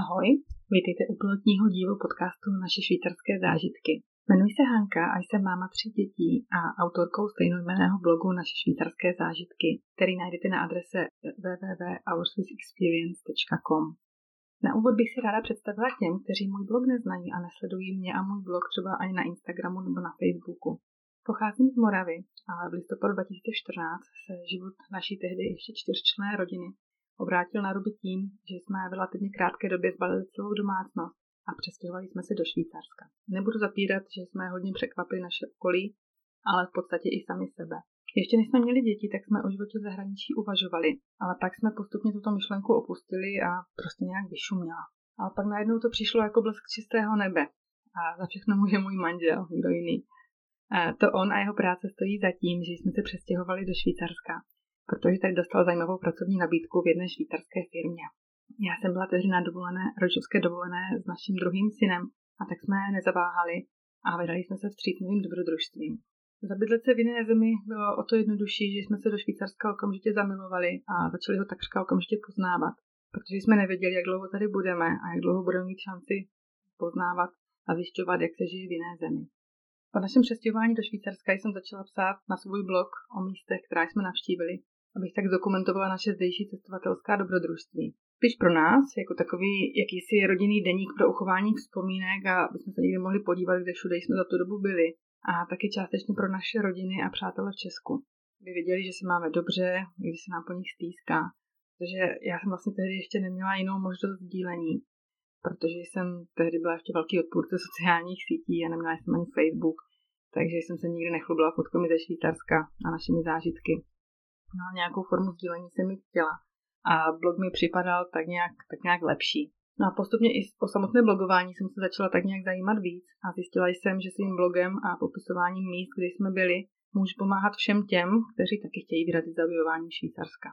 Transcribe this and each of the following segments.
Ahoj, vítejte u pilotního dílu podcastu Naše švýcarské zážitky. Jmenuji se Hanka a jsem máma tří dětí a autorkou stejnojmeného blogu Naše švýcarské zážitky, který najdete na adrese www.ourswissexperience.com. Na úvod bych si ráda představila těm, kteří můj blog neznají a nesledují mě a můj blog třeba ani na Instagramu nebo na Facebooku. Pocházím z Moravy, ale v listopadu 2014 se život naší tehdy ještě čtyřčlenné rodiny obrátil na ruby tím, že jsme v relativně krátké době zbalili celou domácnost a přestěhovali jsme se do Švýcarska. Nebudu zapírat, že jsme hodně překvapili naše okolí, ale v podstatě i sami sebe. Ještě než jsme měli děti, tak jsme o životě v zahraničí uvažovali, ale pak jsme postupně tuto myšlenku opustili a prostě nějak vyšuměla. Ale pak najednou to přišlo jako blesk čistého nebe. A za všechno může můj manžel, kdo jiný. A to on a jeho práce stojí za tím, že jsme se přestěhovali do Švýcarska protože tady dostal zajímavou pracovní nabídku v jedné švýcarské firmě. Já jsem byla tehdy na dovolené, rodičovské dovolené s naším druhým synem a tak jsme nezaváhali a vydali jsme se vstříc novým dobrodružstvím. Zabydlet se v jiné zemi bylo o to jednodušší, že jsme se do Švýcarska okamžitě zamilovali a začali ho takřka okamžitě poznávat, protože jsme nevěděli, jak dlouho tady budeme a jak dlouho budeme mít šanci poznávat a zjišťovat, jak se žije v jiné zemi. Po našem přestěhování do Švýcarska jsem začala psát na svůj blog o místech, která jsme navštívili abych tak dokumentovala naše zdejší cestovatelská dobrodružství. Spíš pro nás, jako takový jakýsi rodinný deník pro uchování vzpomínek a jsme se někdy mohli podívat, kde všude jsme za tu dobu byli. A taky částečně pro naše rodiny a přátele v Česku. By věděli, že se máme dobře, když se nám po nich stýská. Protože já jsem vlastně tehdy ještě neměla jinou možnost sdílení, protože jsem tehdy byla ještě velký odpůrce sociálních sítí a neměla jsem ani Facebook, takže jsem se nikdy nechlubila fotkami ze Švýcarska a našimi zážitky no, nějakou formu sdílení jsem mi chtěla. A blog mi připadal tak nějak, tak nějak lepší. No a postupně i po samotné blogování jsem se začala tak nějak zajímat víc a zjistila jsem, že svým blogem a popisováním míst, kde jsme byli, můžu pomáhat všem těm, kteří taky chtějí vyrazit za objevování Švýcarska.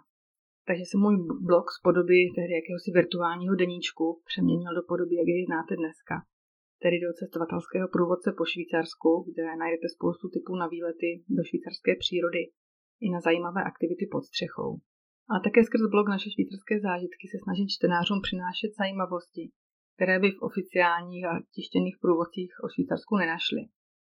Takže se můj blog z podoby tehdy jakéhosi virtuálního deníčku přeměnil do podoby, jak jej znáte dneska, tedy do cestovatelského průvodce po Švýcarsku, kde najdete spoustu typů na výlety do švýcarské přírody i na zajímavé aktivity pod střechou. Ale také skrz blog naše švýcarské zážitky se snažím čtenářům přinášet zajímavosti, které by v oficiálních a tištěných průvodcích o Švýcarsku nenašli.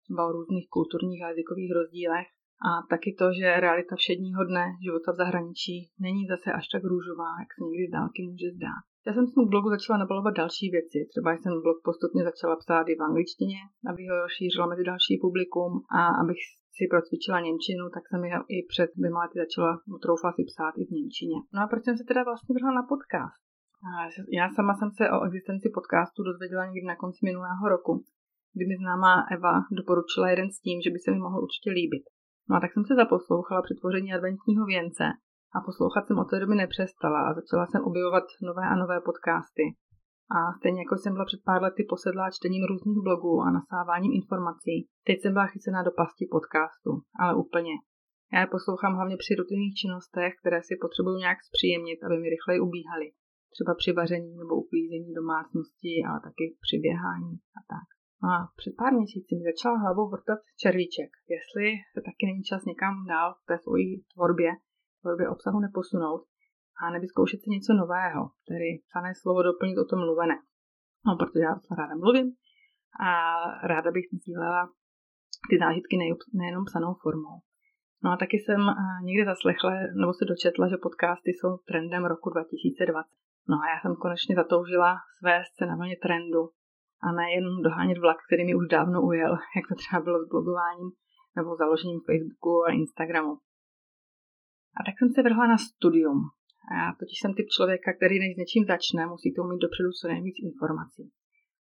Třeba o různých kulturních a jazykových rozdílech a taky to, že realita všedního dne života v zahraničí není zase až tak růžová, jak se někdy z dálky může zdát. Já jsem svůj blogu začala nabalovat další věci. Třeba jsem blog postupně začala psát i v angličtině, abych ho rozšířila mezi další publikum a abych si procvičila Němčinu, tak jsem ho i před dvěma lety začala troufla si psát i v Němčině. No a proč jsem se teda vlastně vrhla na podcast? Já sama jsem se o existenci podcastu dozvěděla někdy na konci minulého roku, kdy mi známá Eva doporučila jeden s tím, že by se mi mohl určitě líbit. No a tak jsem se zaposlouchala při tvoření adventního věnce a poslouchat jsem od té doby nepřestala a začala jsem objevovat nové a nové podcasty. A stejně jako jsem byla před pár lety posedlá čtením různých blogů a nasáváním informací, teď jsem byla chycená do pasti podcastu, ale úplně. Já je poslouchám hlavně při rutinných činnostech, které si potřebuju nějak zpříjemnit, aby mi rychleji ubíhaly. Třeba při vaření nebo uklízení domácnosti, ale taky při běhání a tak. No a před pár měsíci mi začal hlavou vrtat červíček, jestli se taky není čas někam dál v té svojí tvorbě tvorbě obsahu neposunout a nevyzkoušet si něco nového, tedy psané slovo doplnit o tom mluvené. No, protože já to ráda mluvím a ráda bych sdílela ty zážitky nejenom psanou formou. No a taky jsem někde zaslechla, nebo se dočetla, že podcasty jsou trendem roku 2020. No a já jsem konečně zatoužila svést se na vlně trendu a nejen dohánět vlak, který mi už dávno ujel, jak to třeba bylo s blogováním nebo založením Facebooku a Instagramu. A tak jsem se vrhla na studium. A já totiž jsem typ člověka, který než s něčím začne, musí to mít dopředu co nejvíc informací.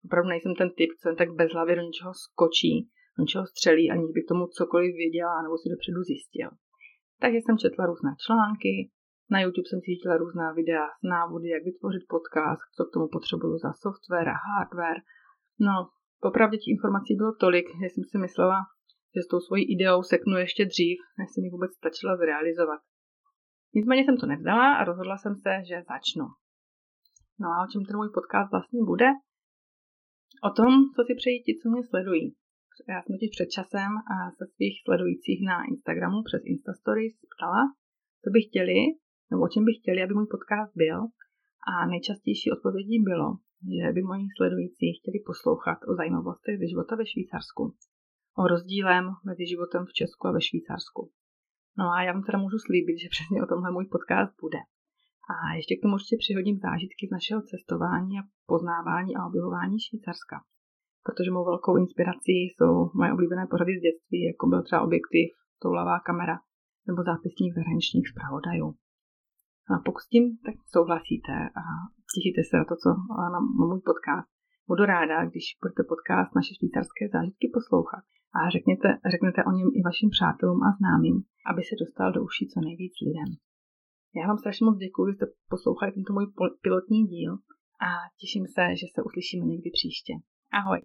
Opravdu nejsem ten typ, co jen tak bez hlavy do něčeho skočí, do něčeho střelí, aniž by tomu cokoliv věděla nebo si dopředu zjistil. Takže jsem četla různé články, na YouTube jsem si zjistila různá videa s návody, jak vytvořit podcast, co k tomu potřebuju za software a hardware. No, popravdě těch informací bylo tolik, že jsem si myslela, že s tou svojí ideou seknu ještě dřív, než se mi vůbec stačila zrealizovat. Nicméně jsem to nevzdala a rozhodla jsem se, že začnu. No a o čem ten můj podcast vlastně bude? O tom, co si přejí ti, co mě sledují. Já jsem totiž před časem a se svých sledujících na Instagramu přes Instastories ptala, co by chtěli, nebo o čem by chtěli, aby můj podcast byl. A nejčastější odpovědí bylo, že by moji sledující chtěli poslouchat o zajímavostech ze života ve Švýcarsku, o rozdílem mezi životem v Česku a ve Švýcarsku. No a já vám teda můžu slíbit, že přesně o tomhle můj podcast bude. A ještě k tomu určitě přihodím zážitky z našeho cestování a poznávání a objevování Švýcarska. Protože mou velkou inspirací jsou moje oblíbené pořady z dětství, jako byl třeba objektiv, toulavá kamera nebo zápisník zahraničních zpravodajů. A pokud s tím tak souhlasíte a těšíte se na to, co na můj podcast, budu ráda, když budete podcast naše švýcarské zážitky poslouchat a řekněte, řeknete o něm i vašim přátelům a známým, aby se dostal do uší co nejvíc lidem. Já vám strašně moc děkuji, že jste poslouchali tento můj pilotní díl a těším se, že se uslyšíme někdy příště. Ahoj!